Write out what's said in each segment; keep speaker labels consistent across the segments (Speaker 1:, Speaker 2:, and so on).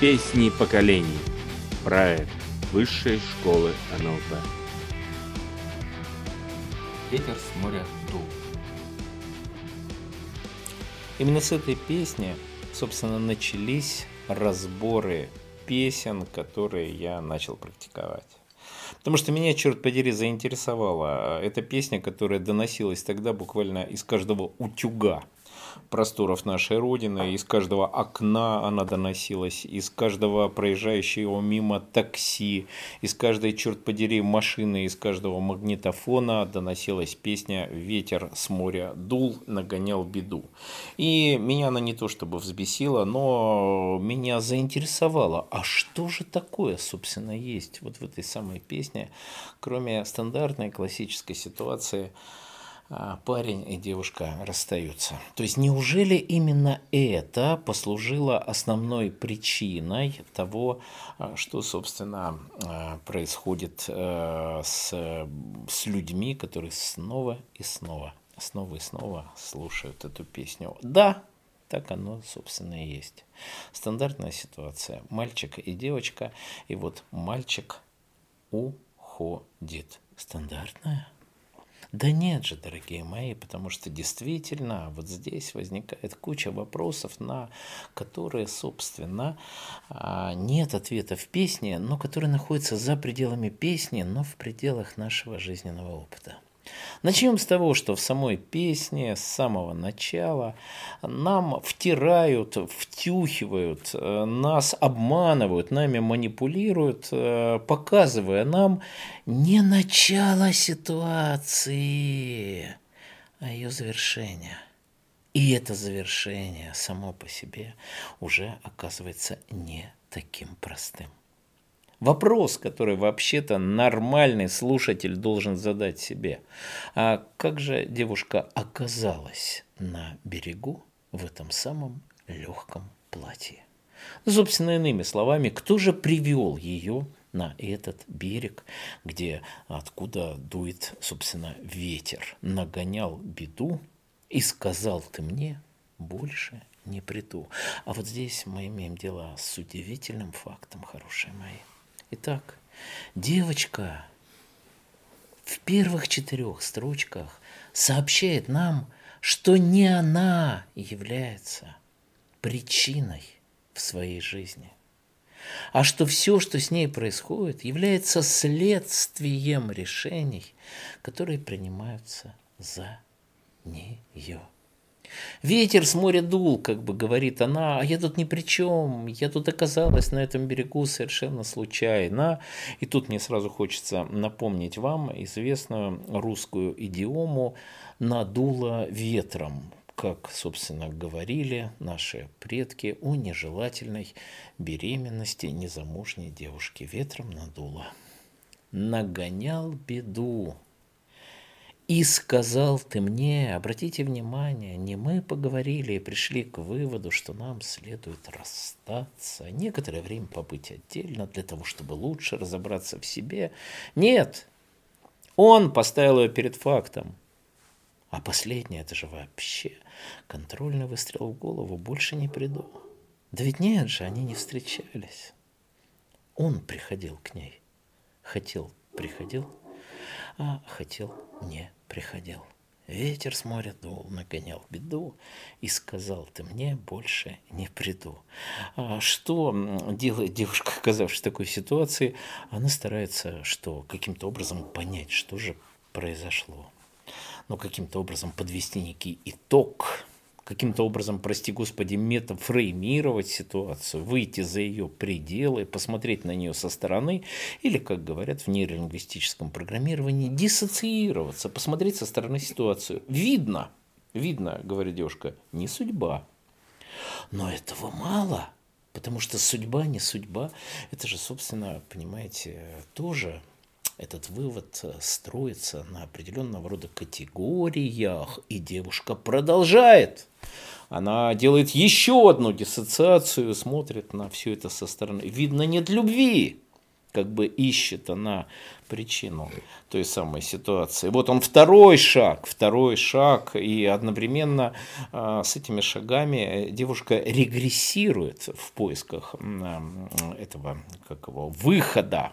Speaker 1: Песни поколений. Проект Высшей школы НЛП.
Speaker 2: Ветер с моря дул. Именно с этой песни, собственно, начались разборы песен, которые я начал практиковать. Потому что меня, черт подери, заинтересовала эта песня, которая доносилась тогда буквально из каждого утюга просторов нашей Родины, из каждого окна она доносилась, из каждого проезжающего мимо такси, из каждой, черт подери, машины, из каждого магнитофона доносилась песня «Ветер с моря дул, нагонял беду». И меня она не то чтобы взбесила, но меня заинтересовало, а что же такое, собственно, есть вот в этой самой песне, кроме стандартной классической ситуации – парень и девушка расстаются. То есть неужели именно это послужило основной причиной того, а, что, собственно, а, происходит э, с, с людьми, которые снова и снова, снова и снова слушают эту песню? Да, так оно, собственно, и есть. Стандартная ситуация. Мальчик и девочка, и вот мальчик уходит. Стандартная? Да нет же, дорогие мои, потому что действительно вот здесь возникает куча вопросов, на которые, собственно, а, нет ответа в песне, но которые находятся за пределами песни, но в пределах нашего жизненного опыта. Начнем с того, что в самой песне с самого начала нам втирают, втюхивают, э, нас обманывают, нами манипулируют, э, показывая нам не начало ситуации, а ее завершение. И это завершение само по себе уже оказывается не таким простым. Вопрос, который вообще-то нормальный слушатель должен задать себе. А как же девушка оказалась на берегу в этом самом легком платье? Ну, собственно, иными словами, кто же привел ее на этот берег, где откуда дует, собственно, ветер, нагонял беду и сказал ты мне, больше не приду. А вот здесь мы имеем дело с удивительным фактом, хорошие мои. Итак, девочка в первых четырех строчках сообщает нам, что не она является причиной в своей жизни, а что все, что с ней происходит, является следствием решений, которые принимаются за нее. Ветер с моря дул, как бы говорит она, а я тут ни при чем, я тут оказалась на этом берегу совершенно случайно. И тут мне сразу хочется напомнить вам известную русскую идиому «надуло ветром», как, собственно, говорили наши предки о нежелательной беременности незамужней девушки. Ветром надуло. Нагонял беду, и сказал ты мне, обратите внимание, не мы поговорили и пришли к выводу, что нам следует расстаться, некоторое время побыть отдельно для того, чтобы лучше разобраться в себе. Нет, он поставил ее перед фактом. А последнее, это же вообще контрольный выстрел в голову, больше не приду. Да ведь нет же, они не встречались. Он приходил к ней, хотел, приходил, а хотел не приходил. Ветер с моря дул, нагонял беду и сказал, ты мне больше не приду. А что делает девушка, оказавшись в такой ситуации? Она старается что? Каким-то образом понять, что же произошло. Но каким-то образом подвести некий итог – каким-то образом, прости господи, метафреймировать ситуацию, выйти за ее пределы, посмотреть на нее со стороны, или, как говорят в нейролингвистическом программировании, диссоциироваться, посмотреть со стороны ситуацию. Видно, видно, говорит девушка, не судьба. Но этого мало, потому что судьба не судьба, это же, собственно, понимаете, тоже этот вывод строится на определенного рода категориях, и девушка продолжает она делает еще одну диссоциацию, смотрит на все это со стороны. Видно, нет любви. как бы ищет она причину той самой ситуации. Вот он второй шаг, второй шаг, и одновременно э, с этими шагами девушка регрессирует в поисках э, этого как его, выхода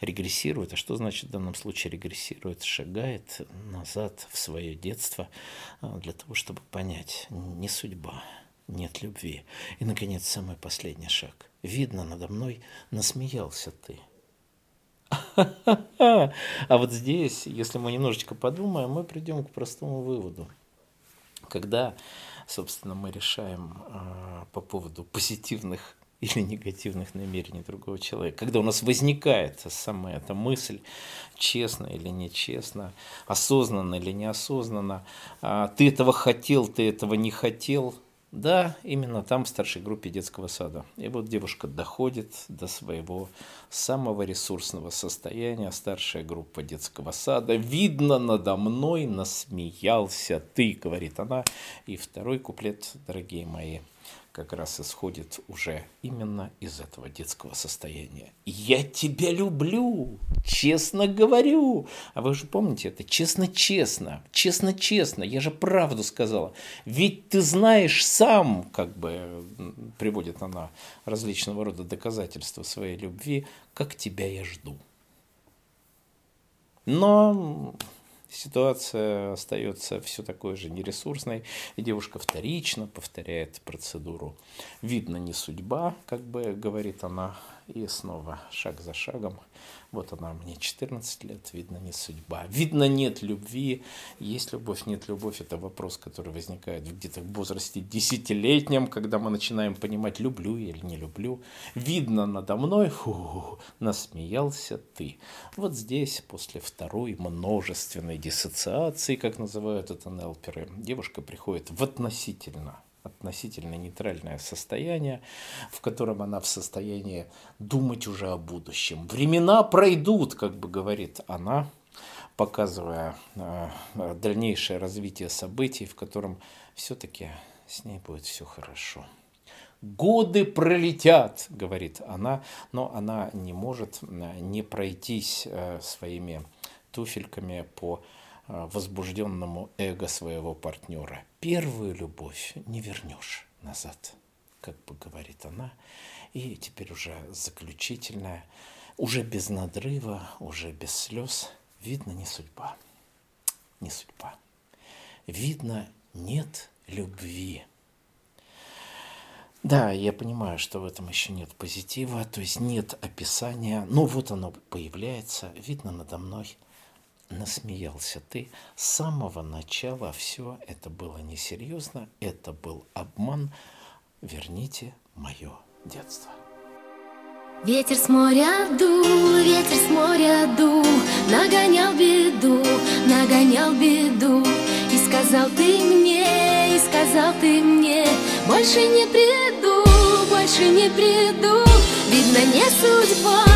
Speaker 2: регрессирует. А что значит в данном случае регрессирует? Шагает назад в свое детство а, для того, чтобы понять, не судьба, нет любви. И, наконец, самый последний шаг. Видно, надо мной насмеялся ты. А вот здесь, если мы немножечко подумаем, мы придем к простому выводу. Когда, собственно, мы решаем э, по поводу позитивных или негативных намерений другого человека. Когда у нас возникает сама эта мысль, честно или нечестно, осознанно или неосознанно, а, ты этого хотел, ты этого не хотел, да, именно там, в старшей группе детского сада. И вот девушка доходит до своего самого ресурсного состояния, старшая группа детского сада. Видно, надо мной насмеялся ты, говорит она. И второй куплет, дорогие мои – как раз исходит уже именно из этого детского состояния. «Я тебя люблю, честно говорю». А вы же помните это? Честно-честно, честно-честно, я же правду сказала. Ведь ты знаешь сам, как бы приводит она различного рода доказательства своей любви, как тебя я жду. Но ситуация остается все такой же нересурсной, и девушка вторично повторяет процедуру. Видно, не судьба, как бы говорит она, и снова шаг за шагом вот она мне 14 лет, видно, не судьба. Видно, нет любви. Есть любовь, нет любовь. Это вопрос, который возникает где-то в возрасте десятилетнем, когда мы начинаем понимать, люблю я или не люблю. Видно надо мной, фу, насмеялся ты. Вот здесь, после второй множественной диссоциации, как называют это нелперы, девушка приходит в относительно относительно нейтральное состояние, в котором она в состоянии думать уже о будущем. Времена пройдут, как бы говорит она, показывая э, дальнейшее развитие событий, в котором все-таки с ней будет все хорошо. Годы пролетят, говорит она, но она не может э, не пройтись э, своими туфельками по возбужденному эго своего партнера. Первую любовь не вернешь назад, как бы говорит она. И теперь уже заключительная, уже без надрыва, уже без слез. Видно, не судьба. Не судьба. Видно, нет любви. Да, я понимаю, что в этом еще нет позитива, то есть нет описания, но вот оно появляется, видно надо мной насмеялся ты. С самого начала все это было несерьезно, это был обман. Верните мое детство.
Speaker 3: Ветер с моря дул, ветер с моря дул, Нагонял беду, нагонял беду. И сказал ты мне, и сказал ты мне, Больше не приду, больше не приду, Видно, не судьба.